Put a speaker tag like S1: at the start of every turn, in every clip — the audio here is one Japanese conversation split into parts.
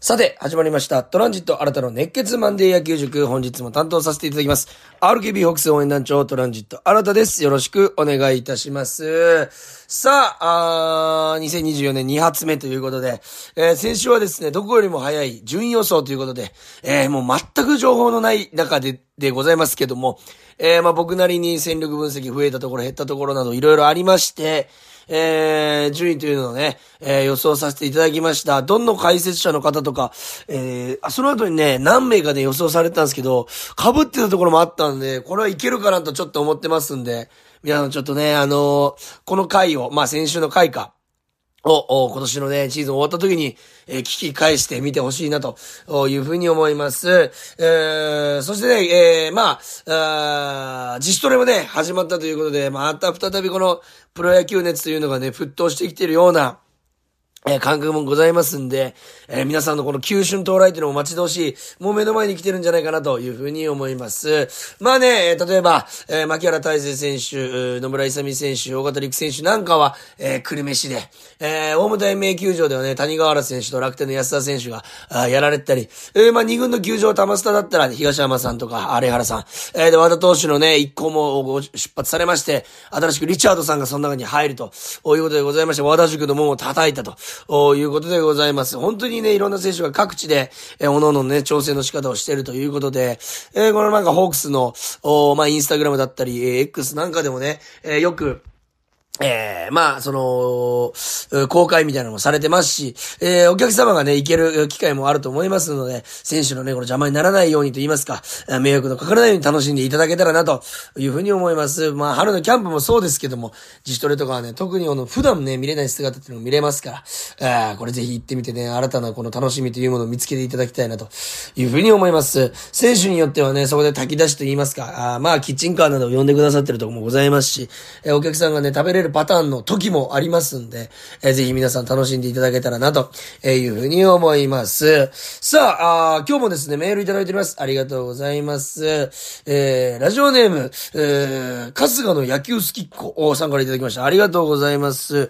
S1: さて、始まりました。トランジット新たの熱血マンデー野球塾。本日も担当させていただきます。RKB ホークス応援団長、トランジット新たです。よろしくお願いいたします。さあ、あー2024年2発目ということで、えー先週はですね、どこよりも早い順位予想ということで、えーもう全く情報のない中で、でございますけども、えーまあ僕なりに戦力分析増えたところ減ったところなどいろいろありまして、えー、順位というのをね、えー予想させていただきました。どんの解説者の方とか、えー、あその後にね、何名かで予想されたんですけど、被ってたところもあったんで、これはいけるかなとちょっと思ってますんで、皆さんちょっとね、あのーこの回を、まあ先週の回か、を、今年のね、シーズン終わった時に、えー聞き返してみてほしいなというふうに思います。えー、そしてね、えー、まあ、あ自主トレもね、始まったということで、また再びこのプロ野球熱というのがね、沸騰してきているような、えー感覚もございますんで、えー皆さんのこの急春到来というのも待ち遠しい、もう目の前に来てるんじゃないかなというふうに思います。まあね、えー例えば、えー牧原大成選手、野村勇選手、大型陸選手なんかは、えー、久留米市で、えー大牟田延命球場ではね、谷川原選手と楽天の安田選手が、あやられてたり、えーまあ二軍の球場玉スタだったら、東山さんとか、有原さん、えーで、和田投手のね、一行も出発されまして、新しくリチャードさんがその中に入ると、いうことでございまして、和田塾の門を叩いたと、おいうことでございます。本当にね、いろんな選手が各地で、えー、各々ね、調整の仕方をしているということで、えーこのなんかホークスの、おまあ、インスタグラムだったり、えー X なんかでもね、えーよく、ええまあ、その、公開みたいなのもされてますし、えーお客様がね、行ける機会もあると思いますので、選手のね、この邪魔にならないようにと言いますか、迷惑のかからないように楽しんでいただけたらな、というふうに思います。まあ、春のキャンプもそうですけども、自主トレとかはね、特にあの、普段ね、見れない姿っていうのも見れますから、えーこれぜひ行ってみてね、新たなこの楽しみというものを見つけていただきたいな、というふうに思います。選手によってはね、そこで炊き出しと言いますか、あまあ、キッチンカーなどを呼んでくださってるとこもございますし、えーお客さんがね、食べれるパターンの時もありますんで、えーぜひ皆さん楽しんでいただけたらな、というふうに思います。さあ、あ今日もですね、メールいただいております。ありがとうございます。えー、ラジオネーム、えー、春日の野球好きっ子さんからいただきました。ありがとうございます。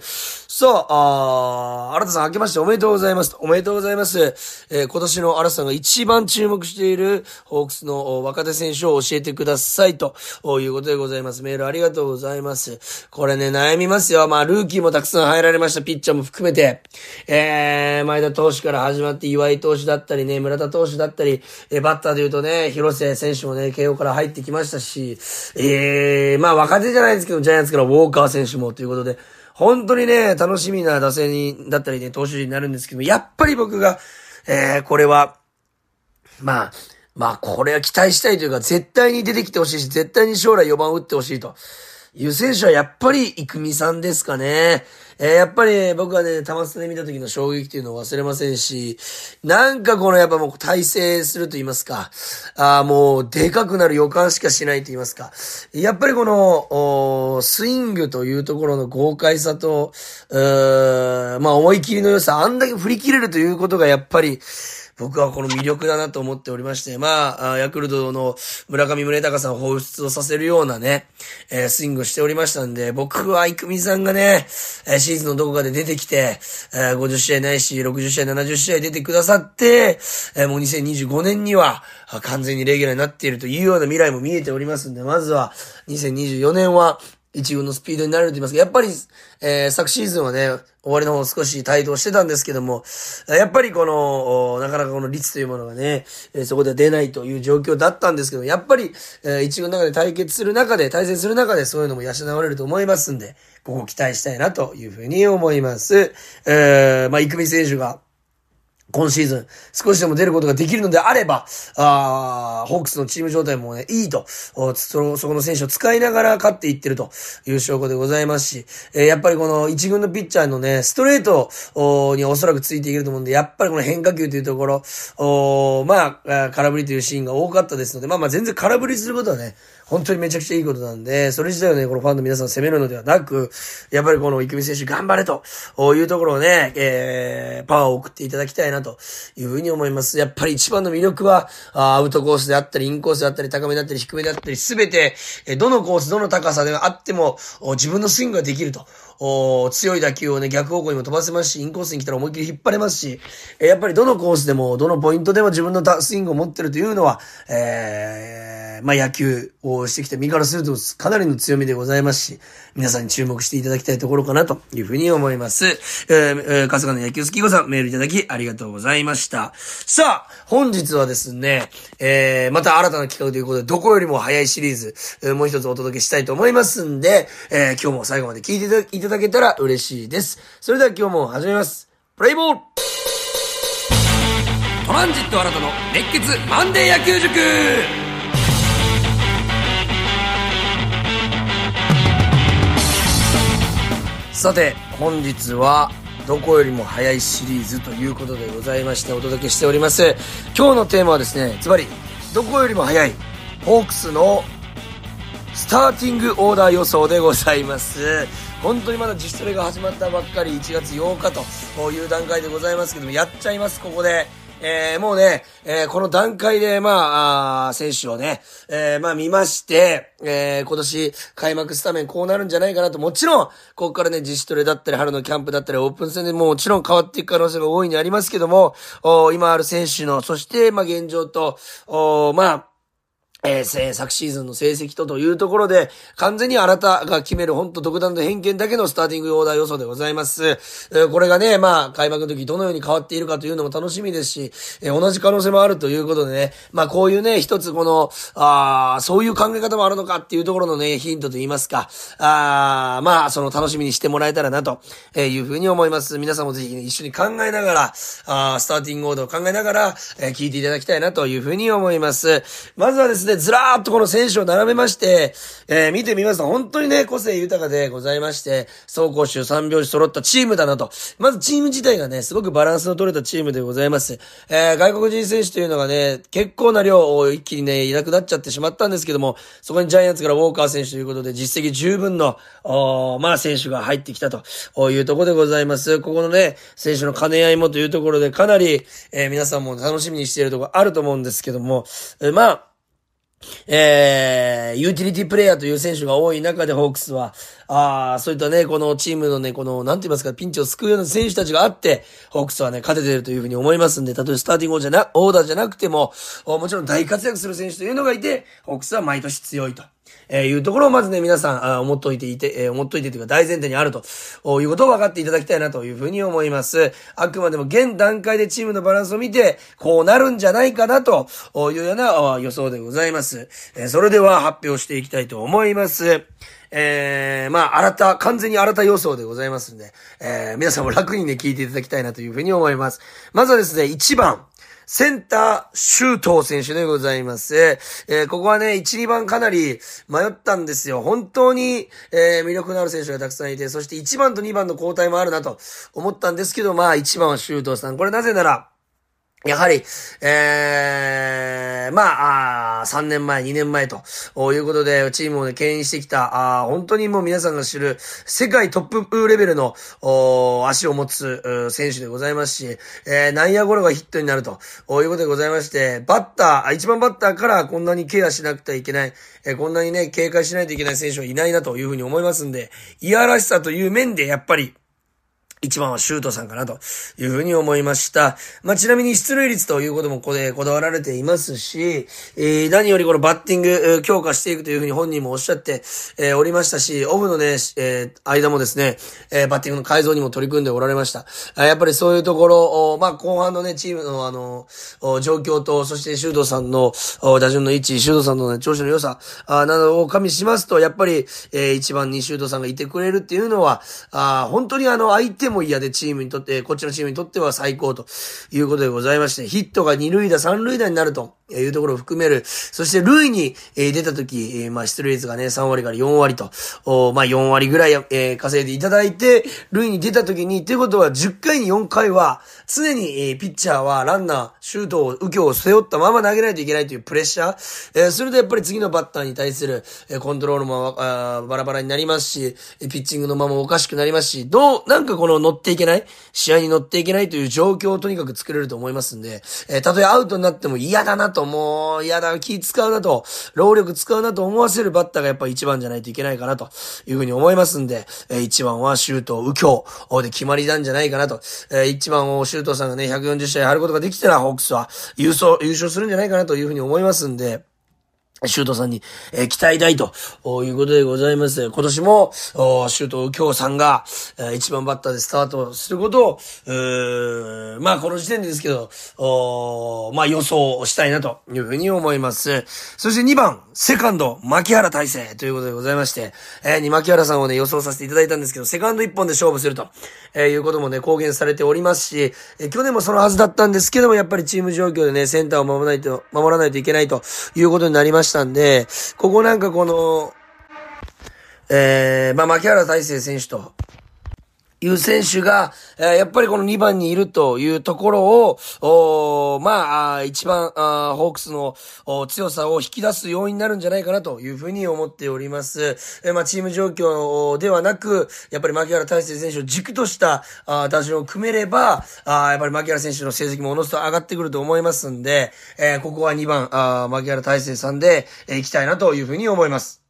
S1: さあ、あ、新田さん明けましておめでとうございます。おめでとうございます。えー今年の新田さんが一番注目しているホークスの若手選手を教えてくださいということでございます。メールありがとうございます。これね、悩みますよ。まあ、ルーキーもたくさん入られました。ピッチャーも含めて。えー、前田投手から始まって岩井投手だったりね、村田投手だったり、えーバッターで言うとね、広瀬選手もね、慶応から入ってきましたし、えー、まあ若手じゃないですけど、ジャイアンツからウォーカー選手もということで、本当にね、楽しみな打線に、だったりね、投手陣になるんですけど、やっぱり僕が、えー、これは、まあ、まあ、これは期待したいというか、絶対に出てきてほしいし、絶対に将来4番打ってほしいという選手はやっぱり、育美さんですかね。えーやっぱり僕はね、玉スで見た時の衝撃というのを忘れませんし、なんかこのやっぱもう体制すると言いますか、あーもうでかくなる予感しかしないと言いますか、やっぱりこの、スイングというところの豪快さと、うーまあ思い切りの良さ、あんだけ振り切れるということがやっぱり、僕はこの魅力だなと思っておりまして、まあ、ヤクルトの村上宗隆さんを放出をさせるようなね、えースイングをしておりましたんで、僕は育美さんがね、えーシーズンのどこかで出てきて、えー50試合ないし、60試合、70試合出てくださって、えーもう2025年には完全にレギュラーになっているというような未来も見えておりますんで、まずは2024年は、一軍のスピードになれると言いますか、やっぱり、えー昨シーズンはね、終わりの方少し帯同してたんですけども、やっぱりこの、なかなかこの率というものがね、えーそこで出ないという状況だったんですけど、やっぱり、えー一軍の中で対決する中で、対戦する中でそういうのも養われると思いますんで、ここを期待したいなというふうに思います。えー、まあ、育美選手が、今シーズン、少しでも出ることができるのであれば、あーホークスのチーム状態もね、いいと、そ、そこの選手を使いながら勝っていってるという証拠でございますし、えーやっぱりこの一軍のピッチャーのね、ストレートにおそらくついていけると思うんで、やっぱりこの変化球というところ、おまあ、空振りというシーンが多かったですので、まあまあ全然空振りすることはね、本当にめちゃくちゃいいことなんで、それ自体をね、このファンの皆さん責めるのではなく、やっぱりこの育美選手頑張れというところをね、えー、パワーを送っていただきたいなというふうに思います。やっぱり一番の魅力は、アウトコースであったり、インコースであったり、高めだったり、低めであったり、すべて、どのコース、どの高さであっても、自分のスイングができると。お強い打球をね、逆方向にも飛ばせますし、インコースに来たら思いっきり引っ張れますし、えやっぱりどのコースでも、どのポイントでも自分のスイングを持ってるというのは、えー、まあ野球をしてきた身からするとかなりの強みでございますし、皆さんに注目していただきたいところかなというふうに思います。えー、えー、春日の野球好き子さん、メールいただきありがとうございました。さあ、本日はですね、えー、また新たな企画ということで、どこよりも早いシリーズ、えー、もう一つお届けしたいと思いますんで、えー、今日も最後まで聞いていただけたら嬉しいです。それでは今日も始めます。プレイボールトランジット新たの熱血マンデー野球塾さて、本日は、どこよりも早いシリーズということでございましてお届けしております。今日のテーマはですね、ズバリ、どこよりも早い、ホークスのスターティングオーダー予想でございます。本当にまだ自主トレが始まったばっかり1月8日という段階でございますけども、やっちゃいます、ここで。えー、もうね、えー、この段階で、まあ、あ選手をね、えー、まあ見まして、えー、今年開幕スタメンこうなるんじゃないかなと、もちろん、ここからね、自主トレだったり、春のキャンプだったり、オープン戦でももちろん変わっていく可能性が大いにありますけども、お今ある選手の、そして、まあ現状と、おまあ、えー、昨シーズンの成績とというところで、完全にあなたが決める本当独断と偏見だけのスターティングオーダー予想でございます。えー、これがね、まあ、開幕の時どのように変わっているかというのも楽しみですし、えー、同じ可能性もあるということでね、まあ、こういうね、一つこの、ああそういう考え方もあるのかっていうところのね、ヒントと言いますか、ああまあ、その楽しみにしてもらえたらなというふうに思います。皆さんもぜひ、ね、一緒に考えながら、ああスターティングオーダーを考えながら、えー、聞いていただきたいなというふうに思います。まずはですね、ずらーっとこの選手を並べまして、えー、見てみますと本当にね、個性豊かでございまして、走攻守三拍子揃ったチームだなと。まずチーム自体がね、すごくバランスの取れたチームでございます。えー、外国人選手というのがね、結構な量を一気にね、いなくなっちゃってしまったんですけども、そこにジャイアンツからウォーカー選手ということで、実績十分の、おまあ選手が入ってきたというところでございます。ここのね、選手の兼ね合いもというところで、かなり、えー、皆さんも楽しみにしているところあると思うんですけども、えー、まあ、えー、ユーティリティプレイヤーという選手が多い中でホークスは、ああ、そういったね、このチームのね、この、なんて言いますか、ピンチを救うような選手たちがあって、ホークスはね、勝ててるというふうに思いますんで、たとえスターティングオーじゃな、オーダーじゃなくても、もちろん大活躍する選手というのがいて、ホークスは毎年強いと。えー、いうところをまずね、皆さん、あ思っといていて、えー、思っといてというか大前提にあると、いうことを分かっていただきたいなというふうに思います。あくまでも現段階でチームのバランスを見て、こうなるんじゃないかなというような予想でございます。えー、それでは発表していきたいと思います。えー、まあ、新た、完全に新た予想でございますんで、えー、皆さんも楽にね、聞いていただきたいなというふうに思います。まずはですね、1番、センター、周東選手でございます。えー、ここはね、1、2番かなり迷ったんですよ。本当に、えー、魅力のある選手がたくさんいて、そして1番と2番の交代もあるなと思ったんですけど、まあ1番は周東さん。これなぜなら、やはり、ええー、まあ、あ3年前、2年前ということで、チームをね、牽引してきた、あ本当にもう皆さんが知る、世界トップレベルの、お足を持つ選手でございますし、えー、内野ゴロがヒットになるということでございまして、バッター、一番バッターからこんなにケアしなくてはいけない、えー、こんなにね、警戒しないといけない選手はいないなというふうに思いますんで、いやらしさという面で、やっぱり、一番はシュートさんかなというふうに思いました。まあ、ちなみに出塁率ということもここでこだわられていますし、えー、何よりこのバッティング強化していくというふうに本人もおっしゃって、えー、おりましたし、オフのね、えー、間もですね、えー、バッティングの改造にも取り組んでおられました。やっぱりそういうところ、まあ、後半のね、チームのあの、状況と、そしてシュートさんの打順の位置、シュートさんの、ね、調子の良さ、あなどを加味しますと、やっぱり、えー、一番にシュートさんがいてくれるっていうのは、あ本当にあの、相手も嫌でチームにとって、こっちのチームにとっては最高ということでございまして、ヒットが2塁打、3塁打になると。いうところを含める。そして、塁に、え出た時、えまあ、出塁率がね、3割から4割と、おまあ、4割ぐらい、え稼いでいただいて、塁に出た時に、ということは、10回に4回は、常に、えピッチャーはランナー、シュートを、右京を背負ったまま投げないといけないというプレッシャー、えするとやっぱり次のバッターに対する、えコントロールもあバラバラになりますし、えピッチングのままおかしくなりますし、どう、なんかこの乗っていけない、試合に乗っていけないという状況をとにかく作れると思いますんで、えたとえアウトになっても嫌だなと、ともう嫌だ、気使うなと、労力使うなと思わせるバッターがやっぱ一番じゃないといけないかなというふうに思いますんで、え一番はシュート、右京で決まりなんじゃないかなと、え一番をシュートさんがね、140試合張ることができたら、ホークスは優勝、優勝するんじゃないかなというふうに思いますんで、シュートさんに、えー、期待大ということでございます。今年も、シュート京さんが、えー、一番バッターでスタートすることを、え、まあこの時点ですけど、おまあ予想したいなというふうに思います。そして2番、セカンド、牧原大成ということでございまして、えー、に牧原さんをね、予想させていただいたんですけど、セカンド1本で勝負すると、えー、いうこともね、公言されておりますし、えー、去年もそのはずだったんですけども、やっぱりチーム状況でね、センターを守らないと、守らないといけないということになりましたしたんで、ここなんかこの、えー、まあ、牧原大成選手と、いう選手が、え、やっぱりこの2番にいるというところを、おまあ、一番あ、ホークスの強さを引き出す要因になるんじゃないかなというふうに思っております。え、まあ、チーム状況ではなく、やっぱり牧原大成選手を軸としたあ打順を組めれば、あやっぱり牧原選手の成績もおのずと上がってくると思いますんで、え、ここは2番、あ牧原大成さんで、え、行きたいなというふうに思います。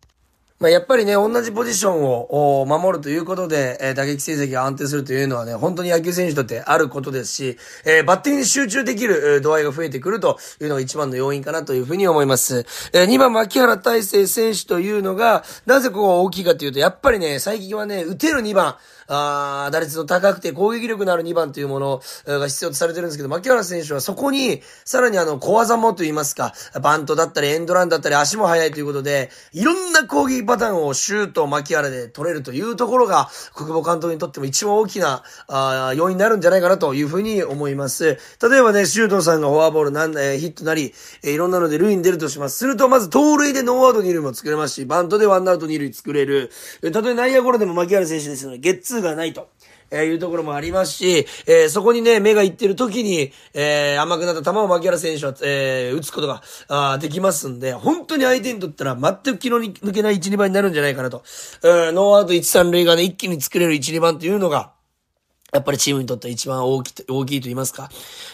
S1: まあ、やっぱりね、同じポジションを守るということで、えー、打撃成績が安定するというのはね、本当に野球選手にとってあることですし、えー、バッティングに集中できるえ度合いが増えてくるというのが一番の要因かなというふうに思います。えー、2番、牧原大成選手というのが、なぜここが大きいかというと、やっぱりね、最近はね、打てる2番、あ打率の高くて攻撃力のある2番というものが必要とされてるんですけど、牧原選手はそこに、さらにあの、小技もと言いますか、バントだったり、エンドランだったり、足も速いということで、いろんな攻撃パターンをシュート、牧原で取れるというところが、国母監督にとっても一番大きな、あ要因になるんじゃないかなというふうに思います。例えばね、シュートさんがフォアボールなん、えー、ヒットなり、えー、いろんなので塁に出るとします。すると、まず盗塁でノーアウト二塁も作れますし、バントでワンアウト二塁作れる。たとえ内野ゴロでも牧原選手ですので、ゲッツーがないと。えー、いうところもありますし、えー、そこにね、目がいってる時に、えー、甘くなった球を牧原選手は、えー、打つことが、あできますんで、本当に相手にとったら全く気の抜けない1、2番になるんじゃないかなと。えー、ノーアウト1、3塁がね、一気に作れる1、2番というのが、やっぱりチームにとって一番大き大きいと言いますか、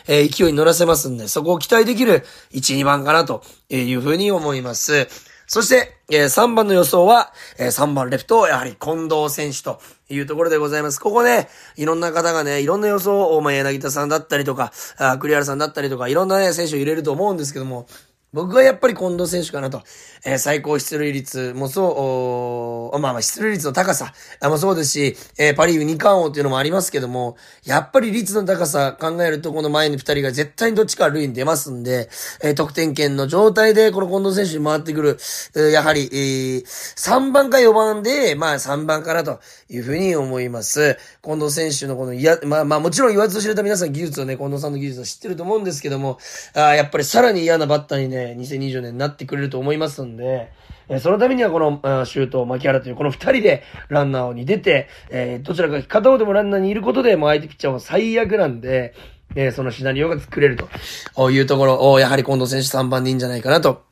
S1: えー、勢いに乗らせますんで、そこを期待できる1、2番かなというふうに思います。そして、えー、3番の予想は、えー、3番レフト、やはり近藤選手というところでございます。ここね、いろんな方がね、いろんな予想を、まあ、柳田さんだったりとか、あ栗原さんだったりとか、いろんなね、選手を入れると思うんですけども、僕はやっぱり近藤選手かなと。えー、最高出塁率もそう、おまあまあ出塁率の高さもそうですし、えー、パリーグ2冠王っていうのもありますけども、やっぱり率の高さ考えるとこの前に2人が絶対にどっちか塁に出ますんで、えー、得点圏の状態でこの近藤選手に回ってくる、えー、やはり、えー、3番か4番で、まあ3番かなというふうに思います。近藤選手のこの、いや、まあまあもちろん言わずと知れた皆さん技術をね、近藤さんの技術を知ってると思うんですけども、あやっぱりさらに嫌なバッターにね、え2020年になってくれると思いますんで、えそのためにはこの、シュート、牧原というこの二人でランナーに出て、えどちらか片方でもランナーにいることで、もう相手ピッチャーは最悪なんで、えそのシナリオが作れるというところを、やはり近藤選手3番でいいんじゃないかなと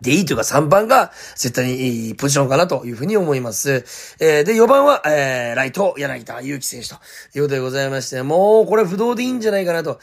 S1: でいいというか3番が絶対にいいポジションかなというふうに思います。えー、で、4番は、えー、ライト、柳田祐希選手ということでございまして、もうこれ不動でいいんじゃないかなと。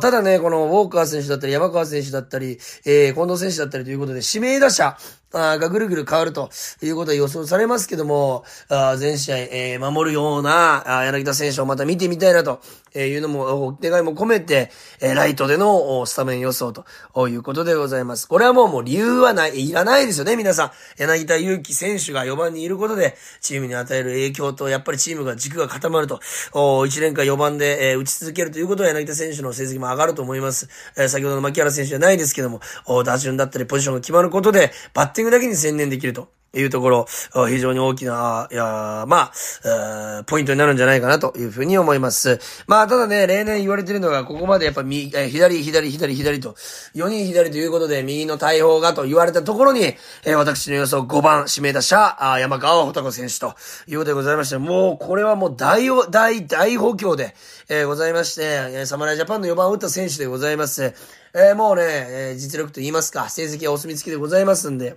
S1: ただね、このウォーカー選手だったり、山川選手だったり、えー、近藤選手だったりということで、指名打者、がぐるぐる変わるということは予想されますけども、あ全試合、えー、守るようなあ柳田選手をまた見てみたいなというのも、お願いも込めて、え、ライトでのスタメン予想ということでございます。これはもうもう理由はない、いらないですよね、皆さん。柳田祐希選手が4番にいることで、チームに与える影響と、やっぱりチームが軸が固まると、1年間4番で、えー、打ち続けるということは柳田選手の成績も上がると思います。えー、先ほどの牧原選手じゃないですけども、打順だったりポジションが決まることで、バッテングだけに専念できると。いうところ、非常に大きな、いやまあ、ポイントになるんじゃないかなというふうに思います。まあ、ただね、例年言われてるのが、ここまでやっぱ右、え左、左、左、左と、4人左ということで、右の大砲がと言われたところに、え私の予想5番指名打者、あ山川穂高選手ということでございまして、もう、これはもう大、大、大補強で、えー、ございまして、えー、サムライジャパンの4番を打った選手でございます。えー、もうね、えー、実力と言いますか、成績はお墨付きでございますんで、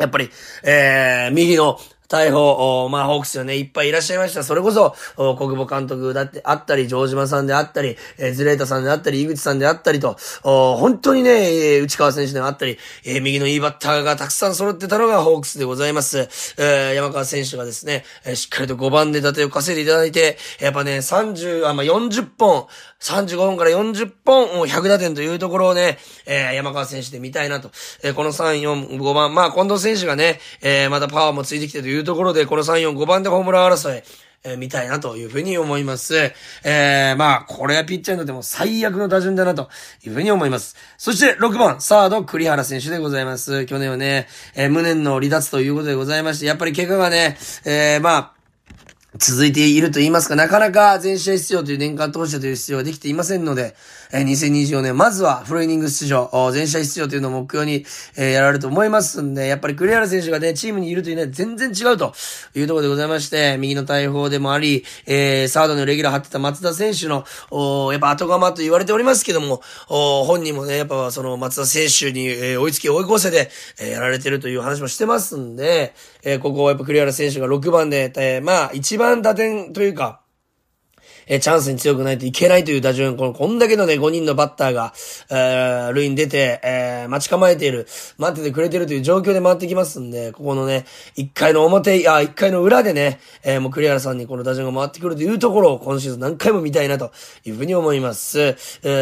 S1: やっぱり、えー、右の逮捕、まあ、ホークスよね、いっぱいいらっしゃいました。それこそ、国母監督だってあったり、城島さんであったり、えー、ズレータさんであったり、井口さんであったりと、本当にね、え内川選手であったり、えー、右のいいバッターがたくさん揃ってたのがホークスでございます。えー、山川選手がですね、えー、しっかりと5番で打点を稼いでいただいて、やっぱね、30、あ、まあ、40本、35本から40本、100打点というところをね、えー、山川選手で見たいなと。えー、この3、4、5番、まあ、近藤選手がね、えー、またパワーもついてきてというというところで、この3、4、5番でホームラン争い、えー、見たいなというふうに思います。えー、まあ、これはピッチャーにとっても最悪の打順だなというふうに思います。そして6番、サード、栗原選手でございます。去年はね、えー、無念の離脱ということでございまして、やっぱり怪我がね、えー、まあ、続いていると言いますか、なかなか全試合出場という年間投手という出場ができていませんので、えー、2024年、まずはフルイニング出場、全試合出場というのを目標に、えー、やられると思いますんで、やっぱり栗原選手がね、チームにいるというのは全然違うというところでございまして、右の大砲でもあり、えー、サードのレギュラー張ってた松田選手の、おやっぱ後釜と言われておりますけども、お本人もね、やっぱその松田選手に、えー、追いつき追い越せで、えー、やられてるという話もしてますんで、えー、ここはやっぱ栗原選手が6番で、えー、まあ、一番打点というか、えチャンスに強くないといけないという打順、この、こんだけのね、5人のバッターが、えー、塁に出て、えー、待ち構えている、待っててくれてるという状況で回ってきますんで、ここのね、1回の表、あ、1回の裏でね、えー、もう栗原さんにこの打順が回ってくるというところを今シーズン何回も見たいなというふうに思います。え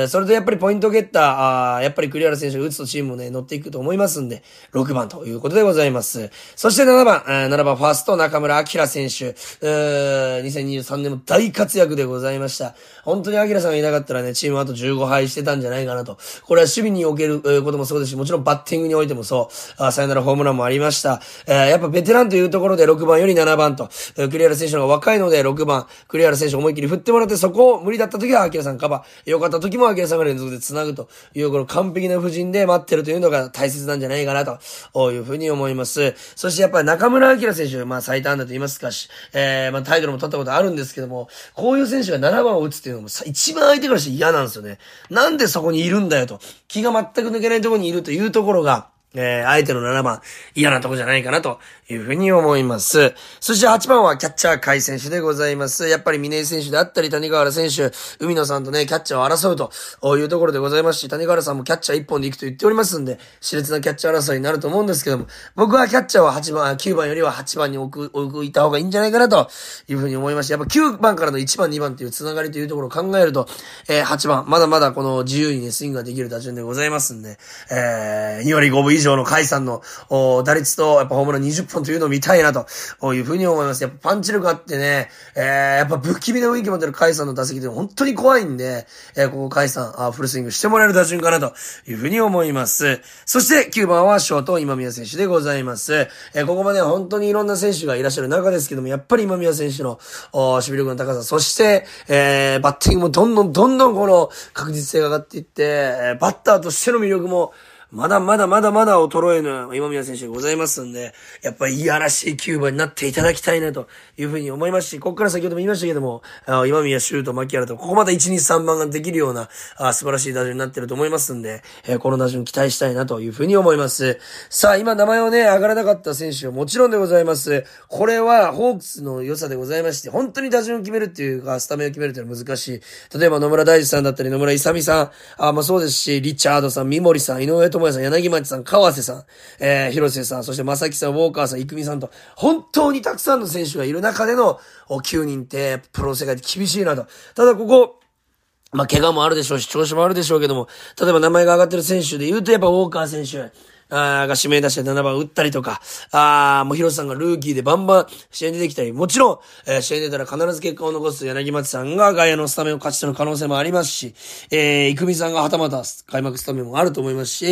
S1: ー、それでやっぱりポイントゲッター、あやっぱり栗原選手が打つとチームもね、乗っていくと思いますんで、6番ということでございます。そして7番、え、7番ファースト中村明選手、えー、2023年も大活躍でございます。ございました。本当にアキラさんがいなかったらね、チームあと15敗してたんじゃないかなと。これは守備におけることもそうですし、もちろんバッティングにおいてもそう、あさよならホームランもありました。えー、やっぱベテランというところで6番より7番と、クリアラ選手の方が若いので6番、クリアラ選手思いっきり振ってもらって、そこを無理だった時はアキラさんカバー。良かった時もアキラさんが連続で繋ぐという、この完璧な布陣で待ってるというのが大切なんじゃないかなというふうに思います。そしてやっぱり中村明選手、まあ最多安打と言いますかし、えー、まあタイトルも取ったことあるんですけども、こういう選手が7番を打つっていうのも一番相手からして嫌なんですよね。なんでそこにいるんだよと。気が全く抜けないところにいるというところが、えー、相手の7番、嫌なとこじゃないかなというふうに思います。そして8番はキャッチャー海選手でございます。やっぱり峰井選手であったり、谷川原選手、海野さんとね、キャッチャーを争うというところでございますし、谷川原さんもキャッチャー1本で行くと言っておりますんで、熾烈なキャッチャー争いになると思うんですけども、僕はキャッチャーは8番、9番よりは8番に置く、置いた方がいいんじゃないかなというふうに思いまして、やっぱ9番からの1番、2番っていう繋がりというところを考えると、えー、8番、まだまだこの自由にね、スイングができる打順でございますんで、えー、2割5分以上の甲斐さんの、打率と、やっぱホームラン20本というのを見たいなというふうに思います。やっぱパンチ力あってね、えー、やっぱ不気味な雰囲気持ってるカイさんの打席で本当に怖いんで、えー、ここカイさん、あフルスイングしてもらえる打順かなというふうに思います。そして9番はショート今宮選手でございます。えー、ここまで本当にいろんな選手がいらっしゃる中ですけども、やっぱり今宮選手の、守備力の高さ、そして、えー、バッティングもどんどんどんどんこの確実性が上がっていって、えー、バッターとしての魅力も、まだまだまだまだ衰えぬ今宮選手でございますんで、やっぱりいやらしい9番になっていただきたいなというふうに思いますし、ここから先ほども言いましたけども、今宮シュート、牧原と、ここまで1、2、3番ができるようなあ素晴らしい打順になってると思いますんで、えー、この打順期待したいなというふうに思います。さあ、今名前をね、上がらなかった選手はもちろんでございます。これはホークスの良さでございまして、本当に打順を決めるっていうか、スタメンを決めるっていうのは難しい。例えば野村大地さんだったり、野村勇さん、あ、まあそうですし、リチャードさん、三森さん、井上と智也さん、柳町さん、ん、川瀬さん、えー、広瀬さん、そして正木さん、ウォーカーさん、郁美さんと、本当にたくさんの選手がいる中での9人って、プロ世界で厳しいなと。ただここ、まあ、怪我もあるでしょうし、調子もあるでしょうけども、例えば名前が上がってる選手で言うと、やっぱウォーカー選手、あが指名出して7番打ったりとか、あもう広瀬さんがルーキーでバンバン試合に出てきたり、もちろん、えー、試合に出たら必ず結果を残す柳町さんが外野のスタメンを勝ち取る可能性もありますし、えー、生見さんがはたまた開幕スタメンもあると思いますし、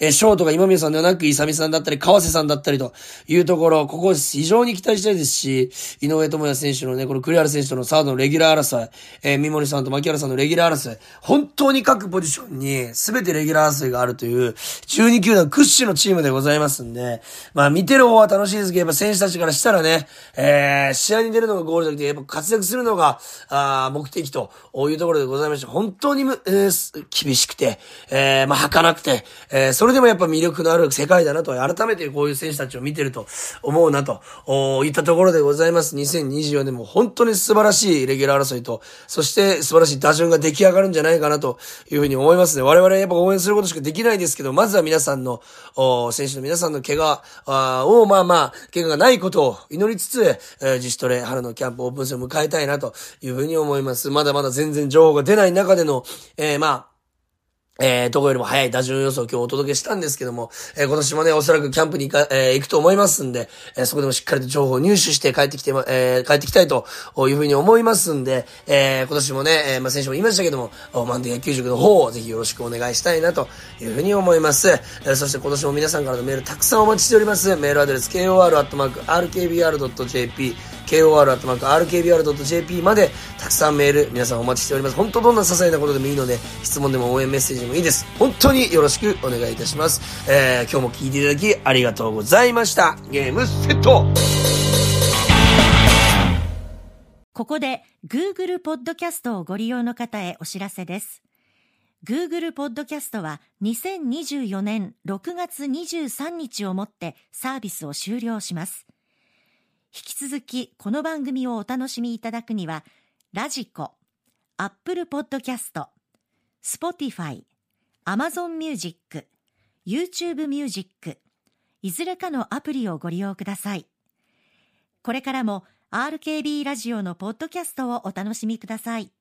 S1: えー、ショートが今宮さんではなく、勇美さんだったり、川瀬さんだったりというところ、ここ非常に期待したいですし、井上智也選手のね、この栗原選手とのサードのレギュラー争い、えー、三森さんと牧原さんのレギュラー争い、本当に各ポジションに全てレギュラー争いがあるという、12球団屈指のチームでございますんで、まあ見てる方は楽しいですけど、やっぱ選手たちからしたらね、えー、試合に出るのがゴールじゃなくて、やっぱ活躍するのが、あ目的というところでございまして、本当に、えー、厳しくて、えー、まあ儚くて、えー、それでもやっぱ魅力のある世界だなと、改めてこういう選手たちを見てると思うなと、おいったところでございます。2024年も本当に素晴らしいレギュラー争いと、そして素晴らしい打順が出来上がるんじゃないかなというふうに思いますね。我々やっぱ応援することしかできないですけど、まずは皆さんの、選手の皆さんの怪我を、まあまあ、怪我がないことを祈りつつ、えー、自主トレ、春のキャンプオープン戦を迎えたいなというふうに思います。まだまだ全然情報が出ない中での、えー、まあ、えー、どこよりも早い打順予想を今日お届けしたんですけども、えー、今年もね、おそらくキャンプに行か、えー、行くと思いますんで、えー、そこでもしっかりと情報を入手して帰ってきて、えー、帰ってきたいというふうに思いますんで、えー、今年もね、えー、まあ、先週も言いましたけども、マンデー野球塾の方をぜひよろしくお願いしたいなというふうに思います。えー、そして今年も皆さんからのメールたくさんお待ちしております。メールアドレス、kor.rkbr.jp kor.rkbr.jp までたくさんメール皆さんお待ちしております。本当どんな些細なことでもいいので、質問でも応援メッセージでもいいです。本当によろしくお願いいたします。えー、今日も聞いていただきありがとうございました。ゲームセット
S2: ここで Google ポッドキャストをご利用の方へお知らせです。Google ポッドキャストは2024年6月23日をもってサービスを終了します。引き続きこの番組をお楽しみいただくには、 radiko、 Apple Podcast、 Spotify、 Amazon Music、YouTube Music、いずれかのアプリをご利用ください。これからも RKB ラジオのポッドキャストをお楽しみください。